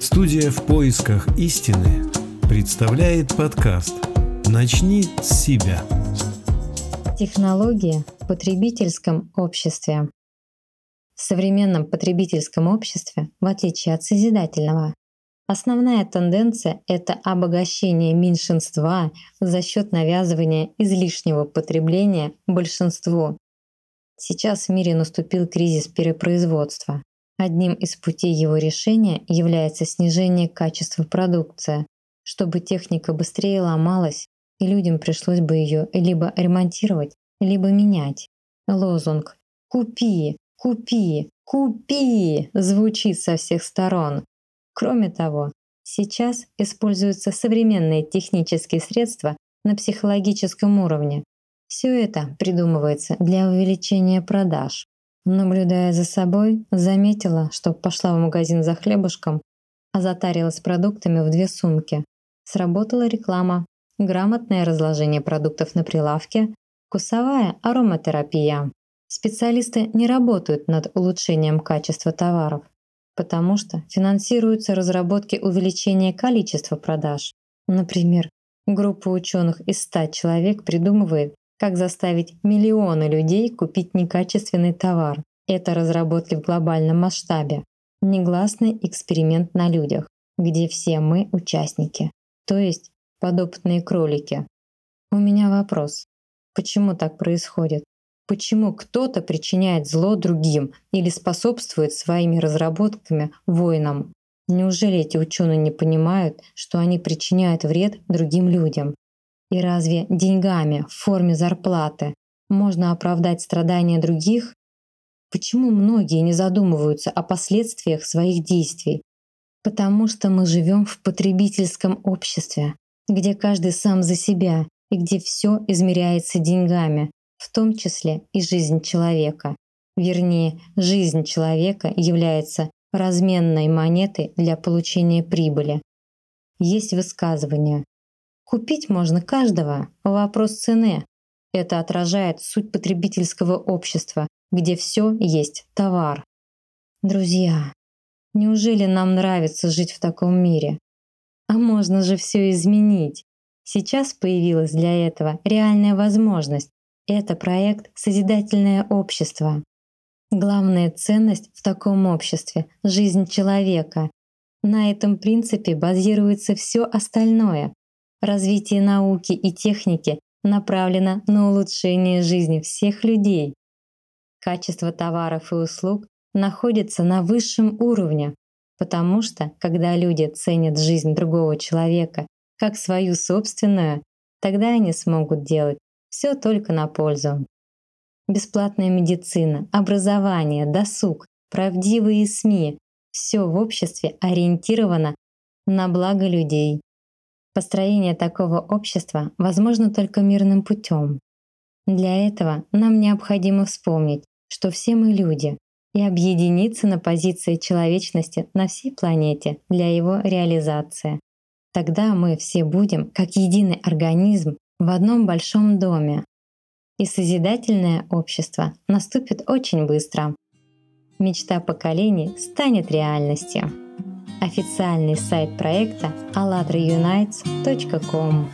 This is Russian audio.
Студия в поисках истины представляет подкаст «Начни с себя». Технологии в потребительском обществе. В современном потребительском обществе, в отличие от созидательного, основная тенденция – это обогащение меньшинства за счет навязывания излишнего потребления большинству. Сейчас в мире наступил кризис перепроизводства. Одним из путей его решения является снижение качества продукции, чтобы техника быстрее ломалась, и людям пришлось бы ее либо ремонтировать, либо менять. Лозунг «Купи! Купи! Купи!» звучит со всех сторон. Кроме того, сейчас используются современные технические средства на психологическом уровне. Все это придумывается для увеличения продаж. Наблюдая за собой, заметила, что пошла в магазин за хлебушком, а затарилась продуктами в две сумки. Сработала реклама, грамотное разложение продуктов на прилавке, вкусовая ароматерапия. Специалисты не работают над улучшением качества товаров, потому что финансируются разработки увеличения количества продаж. Например, группа ученых из 100 человек придумывает, как заставить миллионы людей купить некачественный товар? Это разработки в глобальном масштабе. Негласный эксперимент на людях, где все мы участники, то есть подопытные кролики. У меня вопрос. Почему так происходит? Почему кто-то причиняет зло другим или способствует своими разработками воинам? Неужели эти ученые не понимают, что они причиняют вред другим людям? И разве деньгами в форме зарплаты можно оправдать страдания других? Почему многие не задумываются о последствиях своих действий? Потому что мы живем в потребительском обществе, где каждый сам за себя и где все измеряется деньгами, в том числе и жизнь человека. Вернее, жизнь человека является разменной монетой для получения прибыли. Есть высказывание Купить можно каждого. Вопрос цены. Это отражает суть потребительского общества, где все есть товар. Друзья, неужели нам нравится жить в таком мире? А можно же все изменить. Сейчас появилась для этого реальная возможность. Это проект «Созидательное общество». Главная ценность в таком обществе – жизнь человека. На этом принципе базируется все остальное. Развитие науки и техники направлено на улучшение жизни всех людей. Качество товаров и услуг находится на высшем уровне, потому что, когда люди ценят жизнь другого человека как свою собственную, тогда они смогут делать все только на пользу. Бесплатная медицина, образование, досуг, правдивые СМИ – все в обществе ориентировано на благо людей. Построение такого общества возможно только мирным путем. Для этого нам необходимо вспомнить, что все мы люди, и объединиться на позиции человечности на всей планете для его реализации. Тогда мы все будем, как единый организм, в одном большом доме. И созидательное общество наступит очень быстро. Мечта поколений станет реальностью. Официальный сайт проекта allatraunites.com